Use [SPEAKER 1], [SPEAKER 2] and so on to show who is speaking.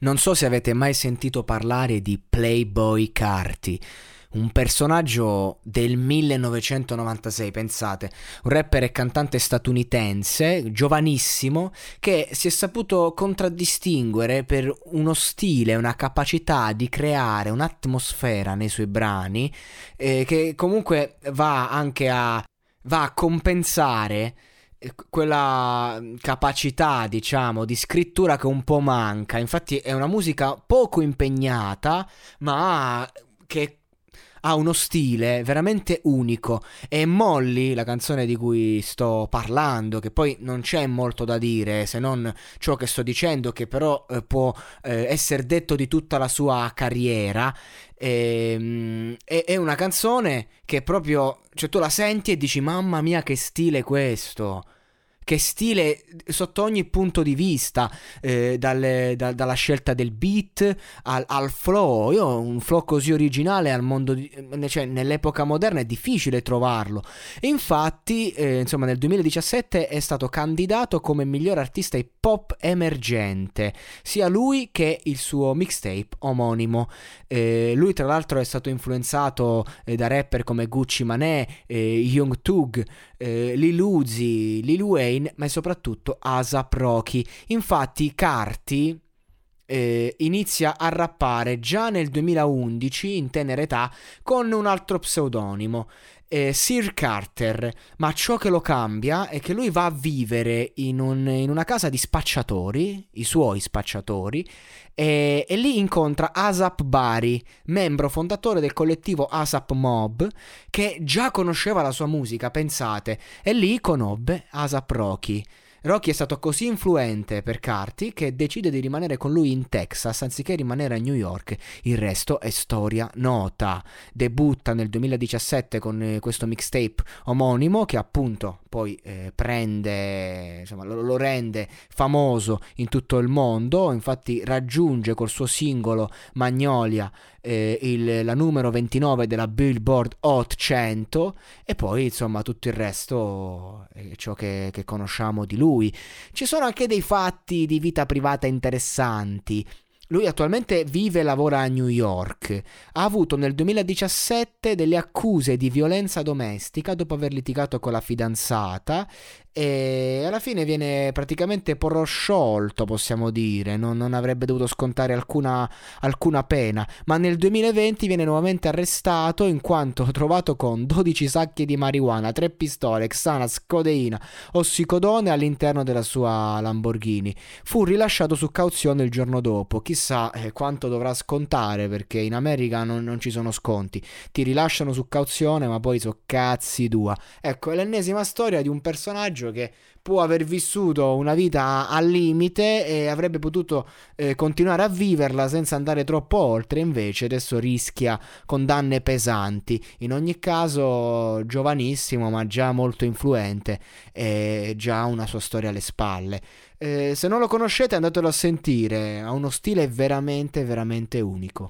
[SPEAKER 1] Non so se avete mai sentito parlare di Playboy Carti, un personaggio del 1996, pensate, un rapper e cantante statunitense, giovanissimo, che si è saputo contraddistinguere per uno stile, una capacità di creare un'atmosfera nei suoi brani, eh, che comunque va anche a, va a compensare quella capacità, diciamo, di scrittura che un po' manca. Infatti è una musica poco impegnata, ma che ha uno stile veramente unico. E Molly, la canzone di cui sto parlando, che poi non c'è molto da dire se non ciò che sto dicendo, che però eh, può eh, essere detto di tutta la sua carriera. E, è, è una canzone che proprio, cioè tu la senti e dici mamma mia che stile questo che stile sotto ogni punto di vista, eh, dalle, da, dalla scelta del beat al, al, flow. Io un flow così originale al mondo di, cioè, nell'epoca moderna è difficile trovarlo. Infatti, eh, insomma, nel 2017 è stato candidato come miglior artista hip hop emergente, sia lui che il suo mixtape omonimo. Eh, lui, tra l'altro, è stato influenzato eh, da rapper come Gucci Mané, eh, Young Tug, eh, Lil Uzi, Lil Wayne ma soprattutto Asap Rocky. Infatti Carti eh, inizia a rappare già nel 2011 in tenera età con un altro pseudonimo. Eh, Sir Carter, ma ciò che lo cambia è che lui va a vivere in, un, in una casa di spacciatori, i suoi spacciatori, e, e, lì incontra Asap Bari, membro fondatore del collettivo Asap Mob, che già conosceva la sua musica, pensate, e lì conobbe Asap Rocky. Rocky è stato così influente per Carti che decide di rimanere con lui in Texas anziché rimanere a New York. Il resto è storia nota. Debutta nel 2017 con eh, questo mixtape omonimo che appunto poi eh, prende, insomma, lo, lo, rende famoso in tutto il mondo. Infatti raggiunge col suo singolo Magnolia eh, il, la numero 29 della Billboard Hot 100 e poi insomma tutto il resto è ciò che, che conosciamo di lui. Ci sono anche dei fatti di vita privata interessanti. Lui attualmente vive e lavora a New York. Ha avuto nel 2017 delle accuse di violenza domestica dopo aver litigato con la fidanzata e alla fine viene praticamente prosciolto, possiamo dire, non, non avrebbe dovuto scontare alcuna, alcuna, pena, ma nel 2020 viene nuovamente arrestato in quanto trovato con 12 sacchi di marijuana, 3 pistole, Xanax, codeina, ossicodone all'interno della sua Lamborghini. Fu rilasciato su cauzione il giorno dopo, chissà eh, quanto dovrà scontare perché in America non, non ci sono sconti, ti rilasciano su cauzione ma poi so cazzi tua. Ecco, è l'ennesima storia di un personaggio personaggio che può aver vissuto una vita al limite e avrebbe potuto eh, continuare a viverla senza andare troppo oltre, invece adesso rischia condanne pesanti. In ogni caso, giovanissimo, ma già molto influente e già una sua storia alle spalle. Eh, se non lo conoscete, andatelo a sentire, ha uno stile veramente, veramente unico.